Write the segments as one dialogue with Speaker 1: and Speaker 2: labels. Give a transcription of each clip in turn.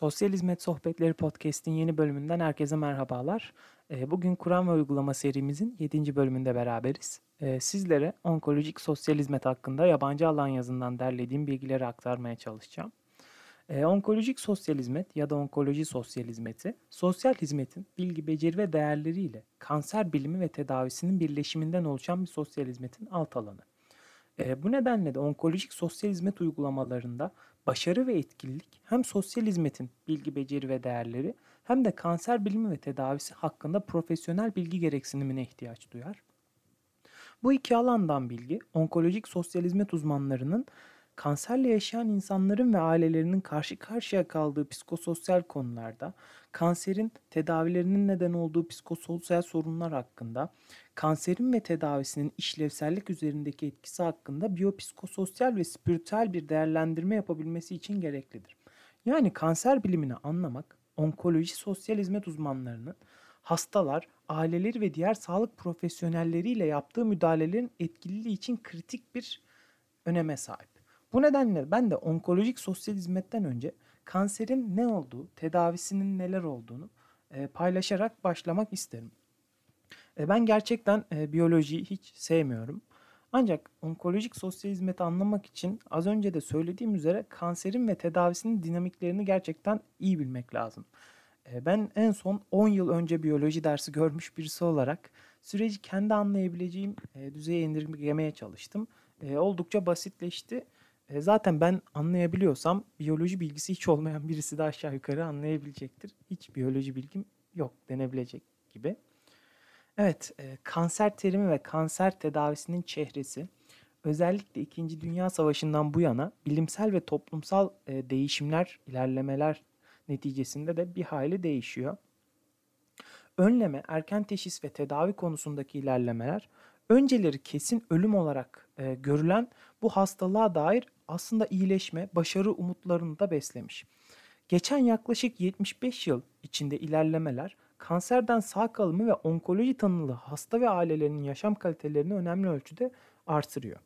Speaker 1: Sosyal Hizmet Sohbetleri Podcast'in yeni bölümünden herkese merhabalar. Ee, bugün Kur'an ve Uygulama serimizin 7. bölümünde beraberiz. Ee, sizlere onkolojik sosyal hizmet hakkında yabancı alan yazından derlediğim bilgileri aktarmaya çalışacağım. Ee, onkolojik sosyal hizmet ya da onkoloji sosyal hizmeti, sosyal hizmetin bilgi, beceri ve değerleriyle kanser bilimi ve tedavisinin birleşiminden oluşan bir sosyal hizmetin alt alanı. Bu nedenle de onkolojik sosyal hizmet uygulamalarında Başarı ve etkinlik hem sosyal hizmetin bilgi, beceri ve değerleri hem de kanser bilimi ve tedavisi hakkında profesyonel bilgi gereksinimine ihtiyaç duyar. Bu iki alandan bilgi, onkolojik sosyal hizmet uzmanlarının kanserle yaşayan insanların ve ailelerinin karşı karşıya kaldığı psikososyal konularda, kanserin tedavilerinin neden olduğu psikososyal sorunlar hakkında, kanserin ve tedavisinin işlevsellik üzerindeki etkisi hakkında biyopsikososyal ve spiritüel bir değerlendirme yapabilmesi için gereklidir. Yani kanser bilimini anlamak, onkoloji sosyal hizmet uzmanlarının hastalar, aileleri ve diğer sağlık profesyonelleriyle yaptığı müdahalelerin etkililiği için kritik bir öneme sahip. Bu nedenle ben de onkolojik sosyal hizmetten önce kanserin ne olduğu, tedavisinin neler olduğunu e, paylaşarak başlamak isterim. E, ben gerçekten e, biyolojiyi hiç sevmiyorum. Ancak onkolojik sosyal hizmeti anlamak için az önce de söylediğim üzere kanserin ve tedavisinin dinamiklerini gerçekten iyi bilmek lazım. E, ben en son 10 yıl önce biyoloji dersi görmüş birisi olarak süreci kendi anlayabileceğim e, düzeye indirgemeye çalıştım. E, oldukça basitleşti e, zaten ben anlayabiliyorsam biyoloji bilgisi hiç olmayan birisi de aşağı yukarı anlayabilecektir. Hiç biyoloji bilgim yok denebilecek gibi. Evet, e, kanser terimi ve kanser tedavisinin çehresi özellikle 2. Dünya Savaşı'ndan bu yana bilimsel ve toplumsal e, değişimler, ilerlemeler neticesinde de bir hayli değişiyor. Önleme, erken teşhis ve tedavi konusundaki ilerlemeler önceleri kesin ölüm olarak e, görülen bu hastalığa dair aslında iyileşme, başarı umutlarını da beslemiş. Geçen yaklaşık 75 yıl içinde ilerlemeler kanserden sağ kalımı ve onkoloji tanılı hasta ve ailelerinin yaşam kalitelerini önemli ölçüde artırıyor.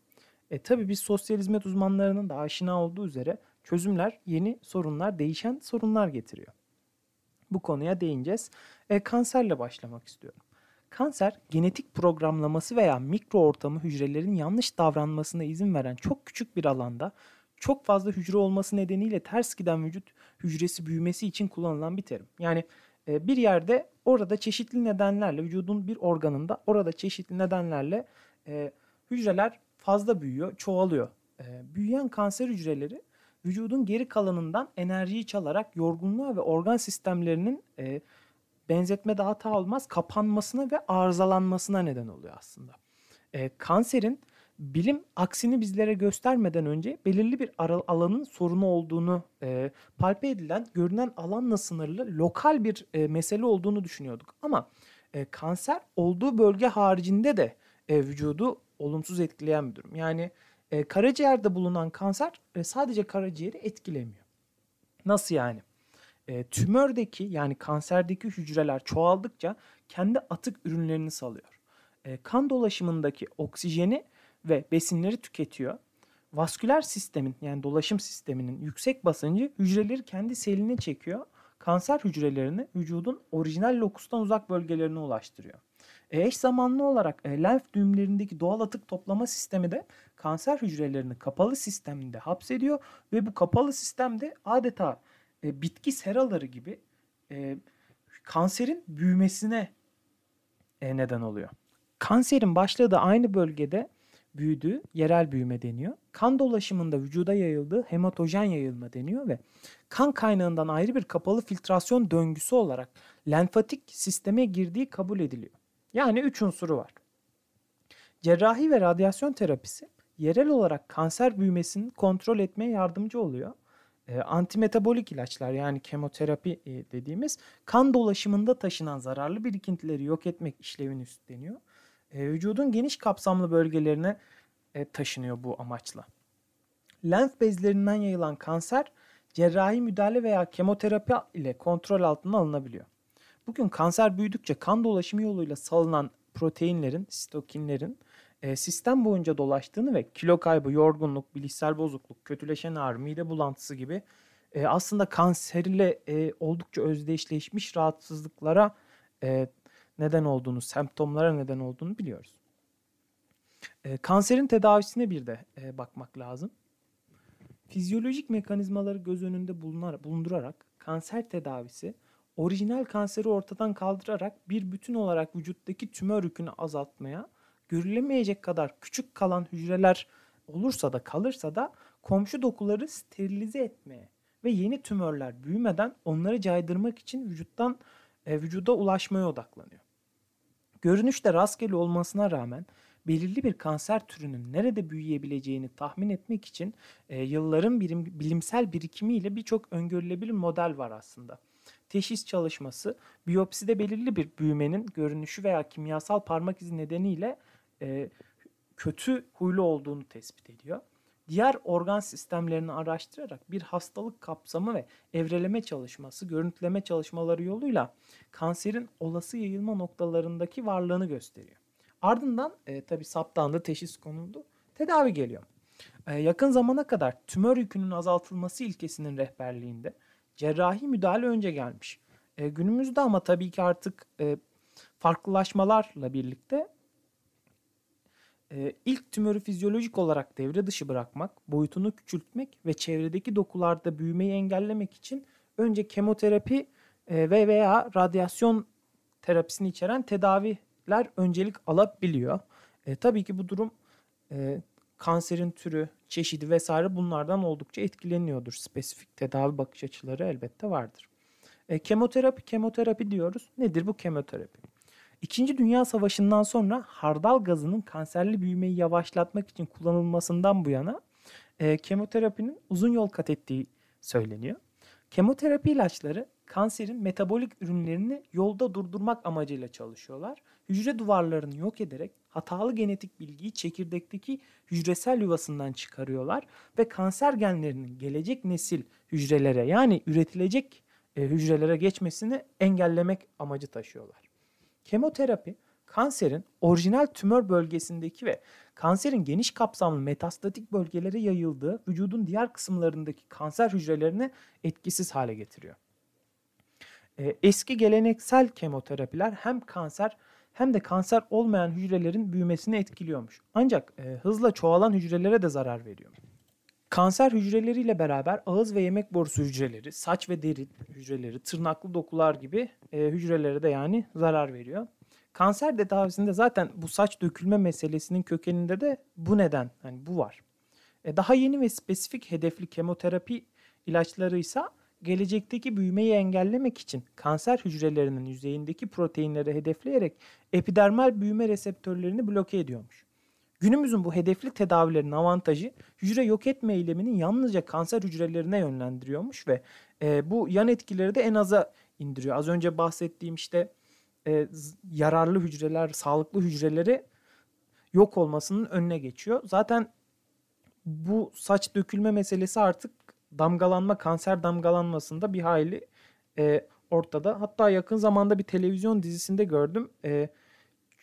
Speaker 1: E tabi biz sosyal hizmet uzmanlarının da aşina olduğu üzere çözümler yeni sorunlar, değişen sorunlar getiriyor. Bu konuya değineceğiz. E, kanserle başlamak istiyorum. Kanser, genetik programlaması veya mikro ortamı hücrelerin yanlış davranmasına izin veren çok küçük bir alanda çok fazla hücre olması nedeniyle ters giden vücut hücresi büyümesi için kullanılan bir terim. Yani e, bir yerde orada çeşitli nedenlerle vücudun bir organında orada çeşitli nedenlerle e, hücreler fazla büyüyor, çoğalıyor. E, büyüyen kanser hücreleri vücudun geri kalanından enerjiyi çalarak yorgunluğa ve organ sistemlerinin e, benzetme daha hata olmaz kapanmasına ve arızalanmasına neden oluyor aslında. E, kanserin bilim aksini bizlere göstermeden önce belirli bir alanın sorunu olduğunu e, palpe edilen, görünen alanla sınırlı lokal bir e, mesele olduğunu düşünüyorduk. Ama e, kanser olduğu bölge haricinde de e, vücudu olumsuz etkileyen bir durum. Yani e, karaciğerde bulunan kanser e, sadece karaciğeri etkilemiyor. Nasıl yani? E, tümördeki yani kanserdeki hücreler çoğaldıkça kendi atık ürünlerini salıyor. E, kan dolaşımındaki oksijeni ve besinleri tüketiyor. Vasküler sistemin yani dolaşım sisteminin yüksek basıncı hücreleri kendi seline çekiyor. Kanser hücrelerini vücudun orijinal lokustan uzak bölgelerine ulaştırıyor. E, eş zamanlı olarak e, lenf düğümlerindeki doğal atık toplama sistemi de kanser hücrelerini kapalı sistemde hapsediyor ve bu kapalı sistemde adeta e, bitki seraları gibi e, kanserin büyümesine e, neden oluyor. Kanserin başladığı aynı bölgede büyüdüğü yerel büyüme deniyor. Kan dolaşımında vücuda yayıldığı hematojen yayılma deniyor ve kan kaynağından ayrı bir kapalı filtrasyon döngüsü olarak lenfatik sisteme girdiği kabul ediliyor. Yani üç unsuru var. Cerrahi ve radyasyon terapisi yerel olarak kanser büyümesini kontrol etmeye yardımcı oluyor. E, antimetabolik ilaçlar yani kemoterapi e, dediğimiz kan dolaşımında taşınan zararlı birikintileri yok etmek işlevini üstleniyor. E, vücudun geniş kapsamlı bölgelerine e, taşınıyor bu amaçla. Lenf bezlerinden yayılan kanser cerrahi müdahale veya kemoterapi ile kontrol altına alınabiliyor. Bugün kanser büyüdükçe kan dolaşımı yoluyla salınan proteinlerin, sitokinlerin e, sistem boyunca dolaştığını ve kilo kaybı, yorgunluk, bilişsel bozukluk, kötüleşen ağrı, mide bulantısı gibi e, aslında kanserle e, oldukça özdeşleşmiş rahatsızlıklara e, neden olduğunu, semptomlara neden olduğunu biliyoruz. E, kanserin tedavisine bir de e, bakmak lazım. Fizyolojik mekanizmaları göz önünde bulunar, bulundurarak kanser tedavisi orijinal kanseri ortadan kaldırarak bir bütün olarak vücuttaki tümör yükünü azaltmaya, görülemeyecek kadar küçük kalan hücreler olursa da kalırsa da komşu dokuları sterilize etmeye ve yeni tümörler büyümeden onları caydırmak için vücuttan e, vücuda ulaşmaya odaklanıyor. Görünüşte rastgele olmasına rağmen belirli bir kanser türünün nerede büyüyebileceğini tahmin etmek için e, yılların bilim, bilimsel birikimiyle birçok öngörülebilir model var aslında. Teşhis çalışması biyopside belirli bir büyümenin görünüşü veya kimyasal parmak izi nedeniyle e, kötü huylu olduğunu tespit ediyor. Diğer organ sistemlerini araştırarak bir hastalık kapsamı ve evreleme çalışması, görüntüleme çalışmaları yoluyla kanserin olası yayılma noktalarındaki varlığını gösteriyor. Ardından e, tabi saptandı, teşhis konuldu, tedavi geliyor. E, yakın zamana kadar tümör yükünün azaltılması ilkesinin rehberliğinde cerrahi müdahale önce gelmiş. E, günümüzde ama tabii ki artık e, farklılaşmalarla birlikte ilk tümörü fizyolojik olarak devre dışı bırakmak, boyutunu küçültmek ve çevredeki dokularda büyümeyi engellemek için önce kemoterapi e, ve veya radyasyon terapisini içeren tedaviler öncelik alabiliyor. E, tabii ki bu durum e, kanserin türü, çeşidi vesaire bunlardan oldukça etkileniyordur. Spesifik tedavi bakış açıları elbette vardır. E, kemoterapi, kemoterapi diyoruz. Nedir bu kemoterapi? İkinci Dünya Savaşı'ndan sonra hardal gazının kanserli büyümeyi yavaşlatmak için kullanılmasından bu yana e, kemoterapinin uzun yol kat ettiği söyleniyor. Kemoterapi ilaçları kanserin metabolik ürünlerini yolda durdurmak amacıyla çalışıyorlar. Hücre duvarlarını yok ederek hatalı genetik bilgiyi çekirdekteki hücresel yuvasından çıkarıyorlar ve kanser genlerinin gelecek nesil hücrelere yani üretilecek e, hücrelere geçmesini engellemek amacı taşıyorlar. Kemoterapi kanserin orijinal tümör bölgesindeki ve kanserin geniş kapsamlı metastatik bölgelere yayıldığı vücudun diğer kısımlarındaki kanser hücrelerini etkisiz hale getiriyor. Ee, eski geleneksel kemoterapiler hem kanser hem de kanser olmayan hücrelerin büyümesini etkiliyormuş. Ancak e, hızla çoğalan hücrelere de zarar veriyor. Kanser hücreleriyle beraber ağız ve yemek borusu hücreleri, saç ve deri hücreleri, tırnaklı dokular gibi e, hücrelere de yani zarar veriyor. Kanser tedavisinde zaten bu saç dökülme meselesinin kökeninde de bu neden, hani bu var. E, daha yeni ve spesifik hedefli kemoterapi ilaçları ise gelecekteki büyümeyi engellemek için kanser hücrelerinin yüzeyindeki proteinleri hedefleyerek epidermal büyüme reseptörlerini bloke ediyormuş. Günümüzün bu hedefli tedavilerin avantajı hücre yok etme eylemini yalnızca kanser hücrelerine yönlendiriyormuş ve e, bu yan etkileri de en aza indiriyor. Az önce bahsettiğim işte e, yararlı hücreler, sağlıklı hücreleri yok olmasının önüne geçiyor. Zaten bu saç dökülme meselesi artık damgalanma, kanser damgalanmasında bir hayli e, ortada. Hatta yakın zamanda bir televizyon dizisinde gördüm. E,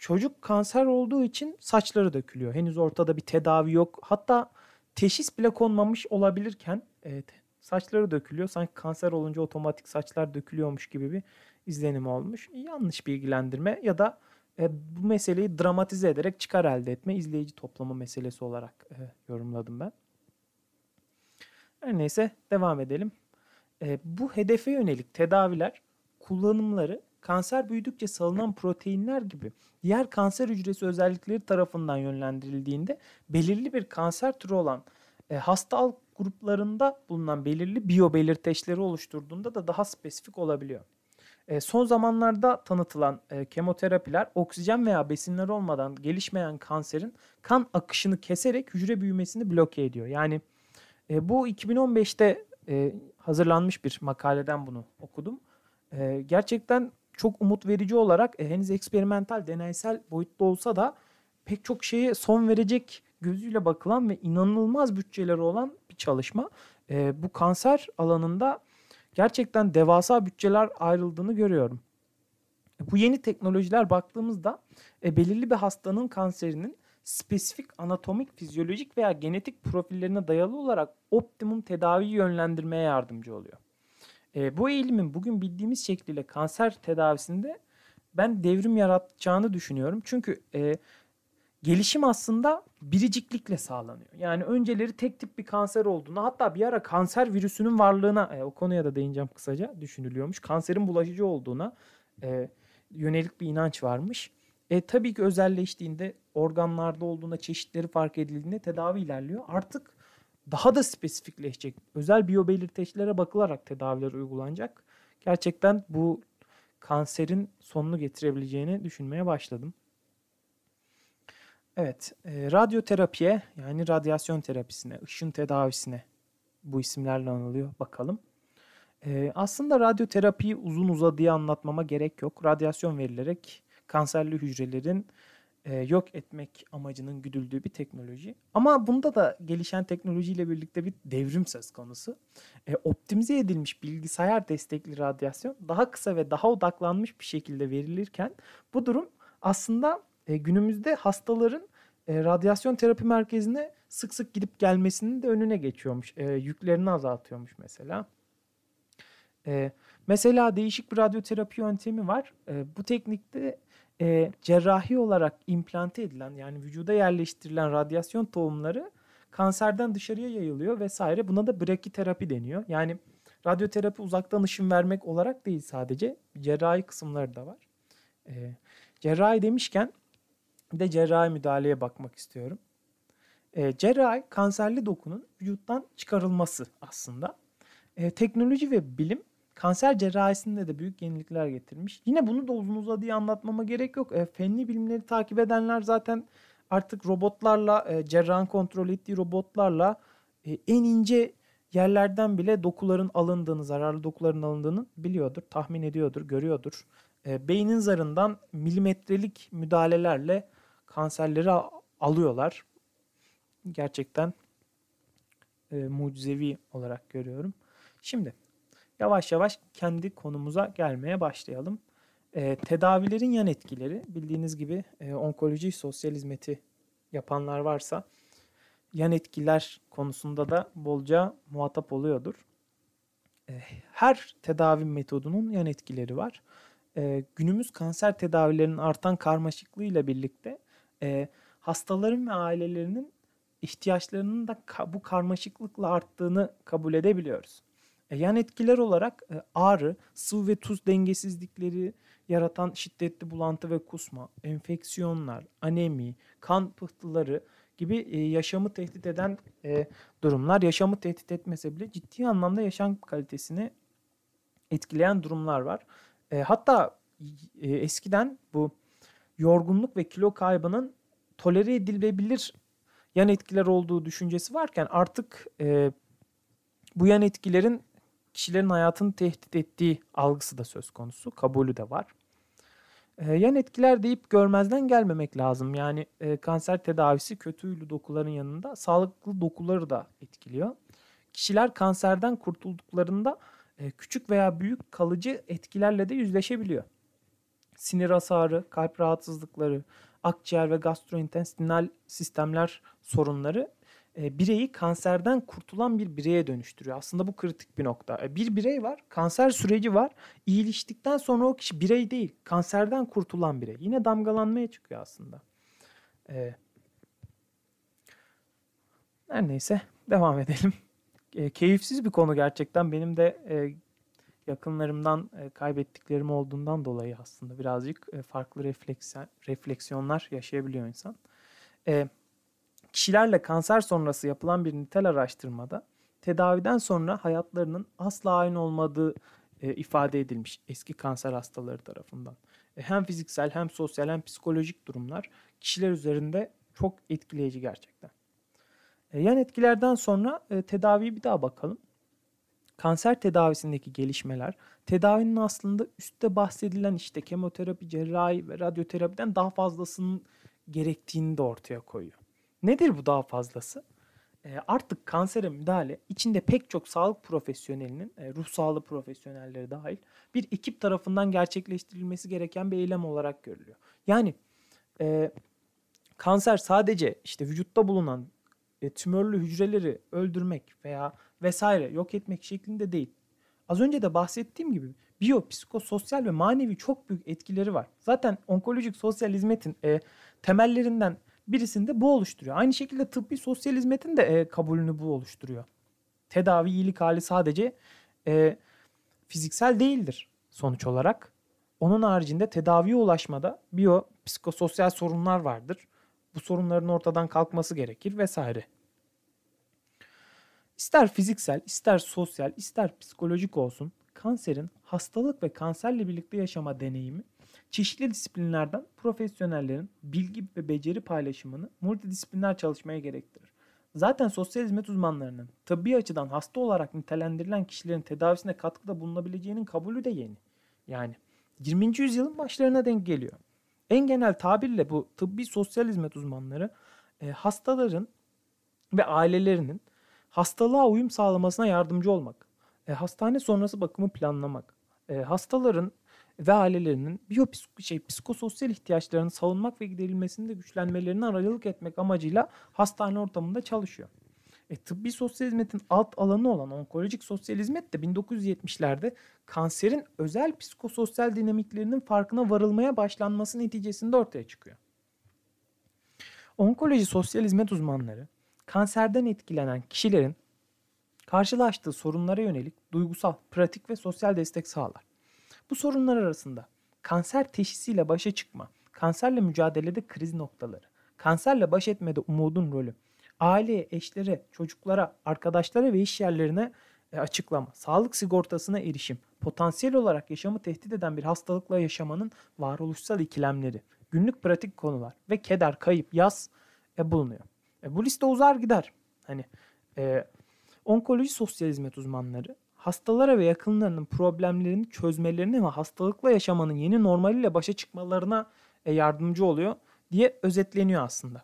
Speaker 1: çocuk kanser olduğu için saçları dökülüyor. Henüz ortada bir tedavi yok. Hatta teşhis bile konmamış olabilirken evet, saçları dökülüyor. Sanki kanser olunca otomatik saçlar dökülüyormuş gibi bir izlenim olmuş. Yanlış bilgilendirme ya da e, bu meseleyi dramatize ederek çıkar elde etme, izleyici toplama meselesi olarak e, yorumladım ben. Her neyse devam edelim. E, bu hedefe yönelik tedaviler kullanımları kanser büyüdükçe salınan proteinler gibi diğer kanser hücresi özellikleri tarafından yönlendirildiğinde belirli bir kanser türü olan e, hasta alt gruplarında bulunan belirli biyo belirteçleri oluşturduğunda da daha spesifik olabiliyor. E, son zamanlarda tanıtılan e, kemoterapiler oksijen veya besinler olmadan gelişmeyen kanserin kan akışını keserek hücre büyümesini bloke ediyor. Yani e, bu 2015'te e, hazırlanmış bir makaleden bunu okudum. E, gerçekten çok umut verici olarak e, henüz eksperimental, deneysel boyutta olsa da pek çok şeye son verecek gözüyle bakılan ve inanılmaz bütçeleri olan bir çalışma. E, bu kanser alanında gerçekten devasa bütçeler ayrıldığını görüyorum. Bu yeni teknolojiler baktığımızda e, belirli bir hastanın kanserinin spesifik anatomik, fizyolojik veya genetik profillerine dayalı olarak optimum tedaviyi yönlendirmeye yardımcı oluyor. E, bu eğilimin bugün bildiğimiz şekliyle kanser tedavisinde ben devrim yaratacağını düşünüyorum. Çünkü e, gelişim aslında biriciklikle sağlanıyor. Yani önceleri tek tip bir kanser olduğuna hatta bir ara kanser virüsünün varlığına e, o konuya da değineceğim kısaca düşünülüyormuş. Kanserin bulaşıcı olduğuna e, yönelik bir inanç varmış. E, tabii ki özelleştiğinde organlarda olduğunda çeşitleri fark edildiğinde tedavi ilerliyor. Artık daha da spesifikleşecek. Özel biyobelirteçlere bakılarak tedaviler uygulanacak. Gerçekten bu kanserin sonunu getirebileceğini düşünmeye başladım. Evet, e, radyoterapiye yani radyasyon terapisine, ışın tedavisine bu isimlerle anılıyor. Bakalım. E, aslında radyoterapiyi uzun uzadıya anlatmama gerek yok. Radyasyon verilerek kanserli hücrelerin e, yok etmek amacının güdüldüğü bir teknoloji. Ama bunda da gelişen teknolojiyle birlikte bir devrim söz konusu. E, optimize edilmiş bilgisayar destekli radyasyon daha kısa ve daha odaklanmış bir şekilde verilirken bu durum aslında e, günümüzde hastaların e, radyasyon terapi merkezine sık sık gidip gelmesinin de önüne geçiyormuş. E, yüklerini azaltıyormuş mesela. E, mesela değişik bir radyoterapi yöntemi var. E, bu teknikte e, cerrahi olarak implante edilen yani vücuda yerleştirilen radyasyon tohumları kanserden dışarıya yayılıyor vesaire. Buna da brakiterapi deniyor. Yani radyoterapi uzaktan ışın vermek olarak değil sadece cerrahi kısımları da var. E, cerrahi demişken bir de cerrahi müdahaleye bakmak istiyorum. E, cerrahi kanserli dokunun vücuttan çıkarılması aslında. E, teknoloji ve bilim kanser cerrahisinde de büyük yenilikler getirmiş. Yine bunu da uzun uzadıya anlatmama gerek yok. E, fenli bilimleri takip edenler zaten artık robotlarla, e, cerrahın kontrol ettiği robotlarla e, en ince yerlerden bile dokuların alındığını, zararlı dokuların alındığını biliyordur, tahmin ediyordur, görüyordur. E, beynin zarından milimetrelik müdahalelerle kanserleri alıyorlar. Gerçekten e, mucizevi olarak görüyorum. Şimdi yavaş yavaş kendi konumuza gelmeye başlayalım. E, tedavilerin yan etkileri bildiğiniz gibi e, onkoloji sosyal hizmeti yapanlar varsa yan etkiler konusunda da bolca muhatap oluyordur. E, her tedavi metodunun yan etkileri var. E, günümüz kanser tedavilerinin artan karmaşıklığıyla birlikte e, hastaların ve ailelerinin ihtiyaçlarının da ka- bu karmaşıklıkla arttığını kabul edebiliyoruz. E, yan etkiler olarak e, ağrı, sıvı ve tuz dengesizlikleri yaratan şiddetli bulantı ve kusma, enfeksiyonlar, anemi, kan pıhtıları gibi e, yaşamı tehdit eden durumlar. Yaşamı tehdit etmese bile ciddi anlamda yaşam kalitesini etkileyen durumlar var. Hatta eskiden bu yorgunluk ve kilo kaybının tolere edilebilir yan etkiler olduğu düşüncesi varken artık bu yan etkilerin kişilerin hayatını tehdit ettiği algısı da söz konusu, kabulü de var. E, yan etkiler deyip görmezden gelmemek lazım. Yani e, kanser tedavisi kötü huylu dokuların yanında sağlıklı dokuları da etkiliyor. Kişiler kanserden kurtulduklarında e, küçük veya büyük kalıcı etkilerle de yüzleşebiliyor sinir hasarı, kalp rahatsızlıkları, akciğer ve gastrointestinal sistemler sorunları e, bireyi kanserden kurtulan bir bireye dönüştürüyor. Aslında bu kritik bir nokta. E, bir birey var, kanser süreci var. İyileştikten sonra o kişi birey değil, kanserden kurtulan birey. Yine damgalanmaya çıkıyor aslında. E, her neyse devam edelim. E, keyifsiz bir konu gerçekten. Benim de yakınlarımdan kaybettiklerim olduğundan dolayı aslında birazcık farklı refleksiyon, refleksiyonlar yaşayabiliyor insan. E, kişilerle kanser sonrası yapılan bir nitel araştırmada tedaviden sonra hayatlarının asla aynı olmadığı e, ifade edilmiş eski kanser hastaları tarafından. E, hem fiziksel hem sosyal hem psikolojik durumlar kişiler üzerinde çok etkileyici gerçekten. E, yan etkilerden sonra e, tedaviye bir daha bakalım kanser tedavisindeki gelişmeler tedavinin aslında üstte bahsedilen işte kemoterapi, cerrahi ve radyoterapiden daha fazlasının gerektiğini de ortaya koyuyor. Nedir bu daha fazlası? E, artık kansere müdahale içinde pek çok sağlık profesyonelinin, e, ruh sağlığı profesyonelleri dahil bir ekip tarafından gerçekleştirilmesi gereken bir eylem olarak görülüyor. Yani e, kanser sadece işte vücutta bulunan e, tümörlü hücreleri öldürmek veya vesaire yok etmek şeklinde değil. Az önce de bahsettiğim gibi biyo, psikososyal ve manevi çok büyük etkileri var. Zaten onkolojik sosyal hizmetin e, temellerinden birisinde bu oluşturuyor. Aynı şekilde tıbbi sosyal hizmetin de e, kabulünü bu oluşturuyor. Tedavi iyilik hali sadece e, fiziksel değildir sonuç olarak. Onun haricinde tedaviye ulaşmada biyo, psikososyal sorunlar vardır. Bu sorunların ortadan kalkması gerekir vesaire. İster fiziksel, ister sosyal, ister psikolojik olsun kanserin hastalık ve kanserle birlikte yaşama deneyimi çeşitli disiplinlerden profesyonellerin bilgi ve beceri paylaşımını multidisipliner çalışmaya gerektirir. Zaten sosyal hizmet uzmanlarının tıbbi açıdan hasta olarak nitelendirilen kişilerin tedavisine katkıda bulunabileceğinin kabulü de yeni. Yani 20. yüzyılın başlarına denk geliyor. En genel tabirle bu tıbbi sosyal hizmet uzmanları e, hastaların ve ailelerinin hastalığa uyum sağlamasına yardımcı olmak, e, hastane sonrası bakımı planlamak, e, hastaların ve ailelerinin biyopsik şey psikososyal ihtiyaçlarını savunmak ve giderilmesinde güçlenmelerini aracılık etmek amacıyla hastane ortamında çalışıyor. E, tıbbi sosyal hizmetin alt alanı olan onkolojik sosyal hizmet de 1970'lerde kanserin özel psikososyal dinamiklerinin farkına varılmaya başlanması neticesinde ortaya çıkıyor. Onkoloji sosyal hizmet uzmanları kanserden etkilenen kişilerin karşılaştığı sorunlara yönelik duygusal, pratik ve sosyal destek sağlar. Bu sorunlar arasında kanser teşhisiyle başa çıkma, kanserle mücadelede kriz noktaları, kanserle baş etmede umudun rolü, aileye, eşlere, çocuklara, arkadaşlara ve iş yerlerine e, açıklama, sağlık sigortasına erişim, potansiyel olarak yaşamı tehdit eden bir hastalıkla yaşamanın varoluşsal ikilemleri, günlük pratik konular ve keder, kayıp, yaz e, bulunuyor. E, bu liste uzar gider. Hani e, onkoloji sosyal hizmet uzmanları hastalara ve yakınlarının problemlerini çözmelerini ve hastalıkla yaşamanın yeni normaliyle başa çıkmalarına e, yardımcı oluyor diye özetleniyor aslında.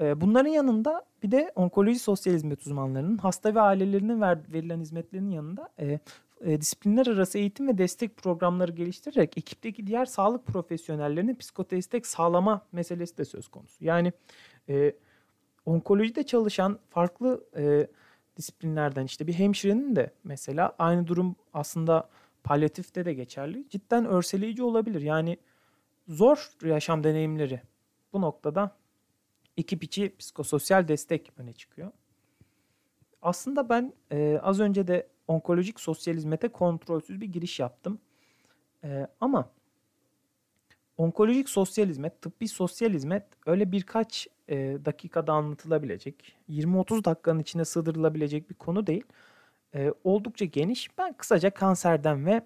Speaker 1: E, bunların yanında bir de onkoloji sosyal hizmet uzmanlarının hasta ve ailelerine verilen hizmetlerin yanında e, disiplinler arası eğitim ve destek programları geliştirerek ekipteki diğer sağlık profesyonellerine psikodestek sağlama meselesi de söz konusu. Yani onkolojide çalışan farklı e, disiplinlerden işte bir hemşirenin de mesela aynı durum aslında palyatifte de geçerli. Cidden örseleyici olabilir. Yani zor yaşam deneyimleri bu noktada ekip içi psikososyal destek öne çıkıyor. Aslında ben e, az önce de onkolojik sosyal hizmete kontrolsüz bir giriş yaptım. E, ama onkolojik sosyal hizmet, tıbbi sosyal hizmet öyle birkaç e, dakikada anlatılabilecek, 20-30 dakikanın içine sığdırılabilecek bir konu değil. E, oldukça geniş. Ben kısaca kanserden ve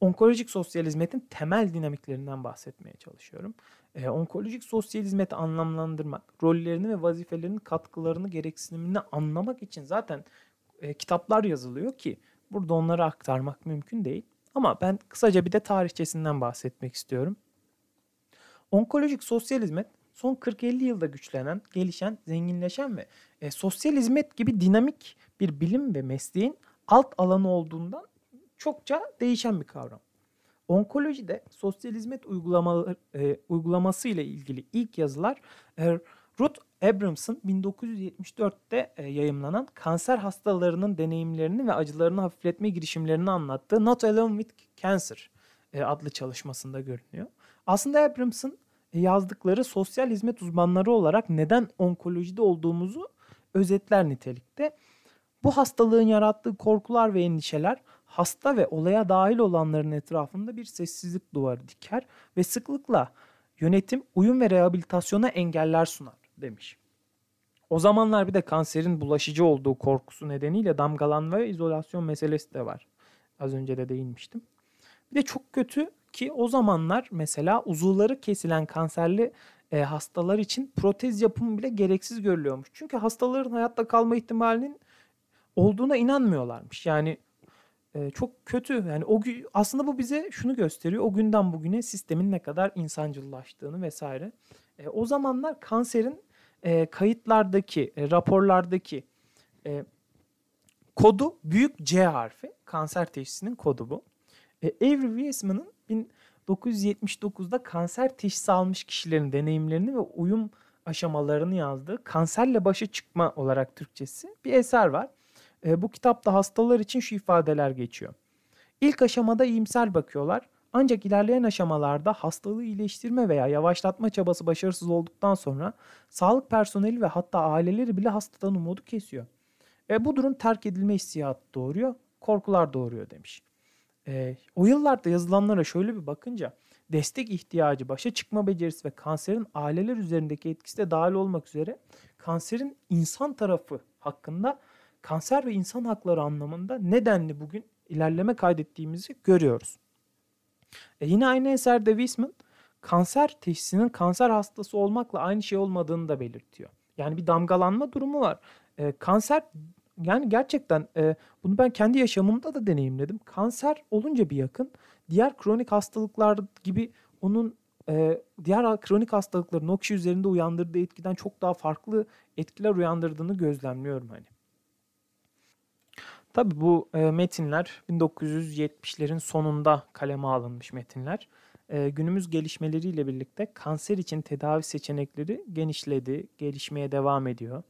Speaker 1: onkolojik sosyal hizmetin temel dinamiklerinden bahsetmeye çalışıyorum. E, onkolojik sosyal hizmeti anlamlandırmak, rollerini ve vazifelerinin katkılarını, gereksinimini anlamak için zaten e, kitaplar yazılıyor ki burada onları aktarmak mümkün değil. Ama ben kısaca bir de tarihçesinden bahsetmek istiyorum. Onkolojik sosyal hizmet son 40-50 yılda güçlenen, gelişen, zenginleşen ve e, sosyal hizmet gibi dinamik bir bilim ve mesleğin alt alanı olduğundan çokça değişen bir kavram. Onkolojide sosyal hizmet uygulamaları, e, uygulaması ile ilgili ilk yazılar e, Ruth Abrams'ın 1974'te e, yayımlanan kanser hastalarının deneyimlerini ve acılarını hafifletme girişimlerini anlattığı Not Alone with Cancer e, adlı çalışmasında görünüyor. Aslında Abrams'ın yazdıkları sosyal hizmet uzmanları olarak neden onkolojide olduğumuzu özetler nitelikte. Bu hastalığın yarattığı korkular ve endişeler hasta ve olaya dahil olanların etrafında bir sessizlik duvarı diker ve sıklıkla yönetim, uyum ve rehabilitasyona engeller sunar demiş. O zamanlar bir de kanserin bulaşıcı olduğu korkusu nedeniyle damgalanma ve izolasyon meselesi de var. Az önce de değinmiştim. Bir de çok kötü ki o zamanlar mesela uzuvları kesilen kanserli e, hastalar için protez yapımı bile gereksiz görülüyormuş. Çünkü hastaların hayatta kalma ihtimalinin olduğuna inanmıyorlarmış. Yani e, çok kötü. Yani o aslında bu bize şunu gösteriyor. O günden bugüne sistemin ne kadar insancıllaştığını vesaire. E, o zamanlar kanserin e, kayıtlardaki, e, raporlardaki e, kodu büyük C harfi. Kanser teşhisinin kodu bu. E, Avery Weissman'ın 1979'da kanser teşhisi almış kişilerin deneyimlerini ve uyum aşamalarını yazdığı Kanserle Başa Çıkma olarak Türkçesi bir eser var. E, bu kitapta hastalar için şu ifadeler geçiyor. İlk aşamada iyimser bakıyorlar. Ancak ilerleyen aşamalarda hastalığı iyileştirme veya yavaşlatma çabası başarısız olduktan sonra sağlık personeli ve hatta aileleri bile hastadan umudu kesiyor. E, bu durum terk edilme hissiyatı doğuruyor, korkular doğuruyor demiş. E, o yıllarda yazılanlara şöyle bir bakınca destek ihtiyacı, başa çıkma becerisi ve kanserin aileler üzerindeki etkisi de dahil olmak üzere kanserin insan tarafı hakkında kanser ve insan hakları anlamında nedenli bugün ilerleme kaydettiğimizi görüyoruz. E yine aynı eserde Wiseman kanser teşhisinin kanser hastası olmakla aynı şey olmadığını da belirtiyor. Yani bir damgalanma durumu var. E, kanser yani gerçekten e, bunu ben kendi yaşamımda da deneyimledim. Kanser olunca bir yakın diğer kronik hastalıklar gibi onun e, diğer kronik hastalıkların o üzerinde uyandırdığı etkiden çok daha farklı etkiler uyandırdığını gözlemliyorum hani. Tabi bu e, metinler 1970'lerin sonunda kaleme alınmış metinler. E, günümüz gelişmeleriyle birlikte kanser için tedavi seçenekleri genişledi, gelişmeye devam ediyor.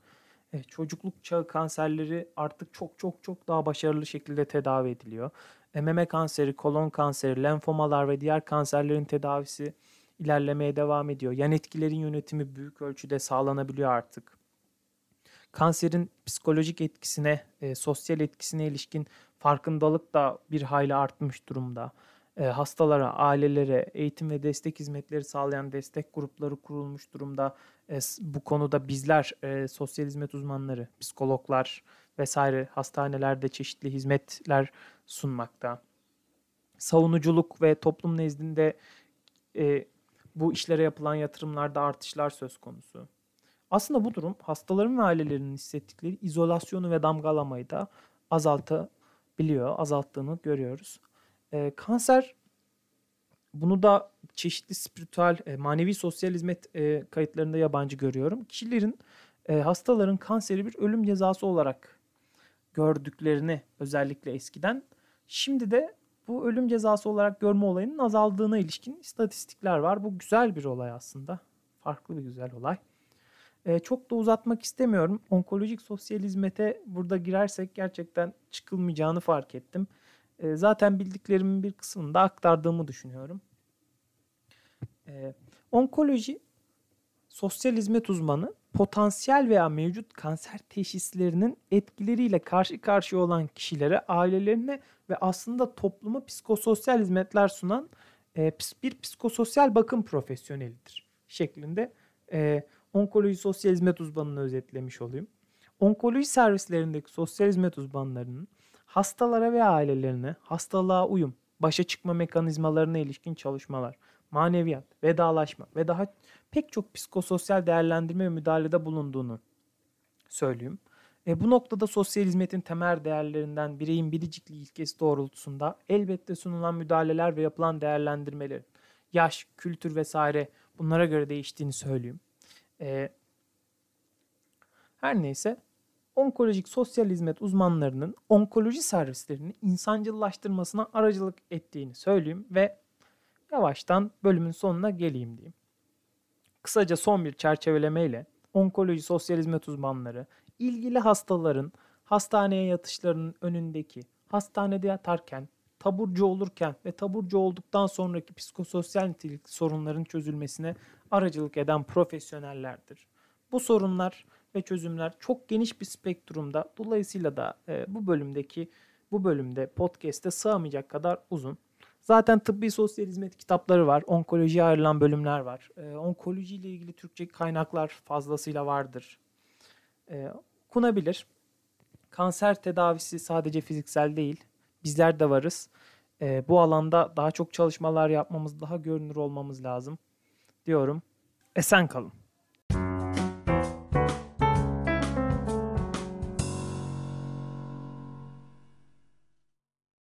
Speaker 1: Çocukluk çağı kanserleri artık çok çok çok daha başarılı şekilde tedavi ediliyor. Meme kanseri, kolon kanseri, lenfomalar ve diğer kanserlerin tedavisi ilerlemeye devam ediyor. Yan etkilerin yönetimi büyük ölçüde sağlanabiliyor artık kanserin psikolojik etkisine, e, sosyal etkisine ilişkin farkındalık da bir hayli artmış durumda. E, hastalara, ailelere eğitim ve destek hizmetleri sağlayan destek grupları kurulmuş durumda. E, bu konuda bizler e, sosyal hizmet uzmanları, psikologlar vesaire hastanelerde çeşitli hizmetler sunmakta. Savunuculuk ve toplum nezdinde bu işlere yapılan yatırımlarda artışlar söz konusu. Aslında bu durum hastaların ve ailelerinin hissettikleri izolasyonu ve damgalamayı da azaltabiliyor, azalttığını görüyoruz. E, kanser bunu da çeşitli spiritüel, e, manevi sosyal hizmet e, kayıtlarında yabancı görüyorum. Kişilerin, e, hastaların kanseri bir ölüm cezası olarak gördüklerini özellikle eskiden. Şimdi de bu ölüm cezası olarak görme olayının azaldığına ilişkin istatistikler var. Bu güzel bir olay aslında. Farklı bir güzel olay. E, çok da uzatmak istemiyorum. Onkolojik sosyal hizmete burada girersek gerçekten çıkılmayacağını fark ettim. E, zaten bildiklerimin bir kısmını da aktardığımı düşünüyorum. E, onkoloji sosyal hizmet uzmanı potansiyel veya mevcut kanser teşhislerinin etkileriyle karşı karşıya olan kişilere, ailelerine ve aslında topluma psikososyal hizmetler sunan e, bir psikososyal bakım profesyonelidir şeklinde e, onkoloji sosyal hizmet uzmanını özetlemiş olayım. Onkoloji servislerindeki sosyal hizmet uzmanlarının hastalara ve ailelerine hastalığa uyum, başa çıkma mekanizmalarına ilişkin çalışmalar, maneviyat, vedalaşma ve daha pek çok psikososyal değerlendirme ve müdahalede bulunduğunu söyleyeyim. E, bu noktada sosyal hizmetin temel değerlerinden bireyin biricikliği ilkesi doğrultusunda elbette sunulan müdahaleler ve yapılan değerlendirmelerin yaş, kültür vesaire bunlara göre değiştiğini söyleyeyim. E, her neyse onkolojik sosyal hizmet uzmanlarının onkoloji servislerini insancıllaştırmasına aracılık ettiğini söyleyeyim ve yavaştan bölümün sonuna geleyim diyeyim. Kısaca son bir çerçevelemeyle onkoloji sosyal hizmet uzmanları ilgili hastaların hastaneye yatışlarının önündeki hastanede yatarken taburcu olurken ve taburcu olduktan sonraki psikososyal nitelik sorunların çözülmesine aracılık eden profesyonellerdir. Bu sorunlar ve çözümler çok geniş bir spektrumda. Dolayısıyla da e, bu bölümdeki bu bölümde podcast'te sığamayacak kadar uzun. Zaten tıbbi sosyal hizmet kitapları var. Onkolojiye ayrılan bölümler var. E, onkoloji ile ilgili Türkçe kaynaklar fazlasıyla vardır. E, okunabilir. Kanser tedavisi sadece fiziksel değil. Bizler de varız. E, bu alanda daha çok çalışmalar yapmamız, daha görünür olmamız lazım diyorum. Esen kalın.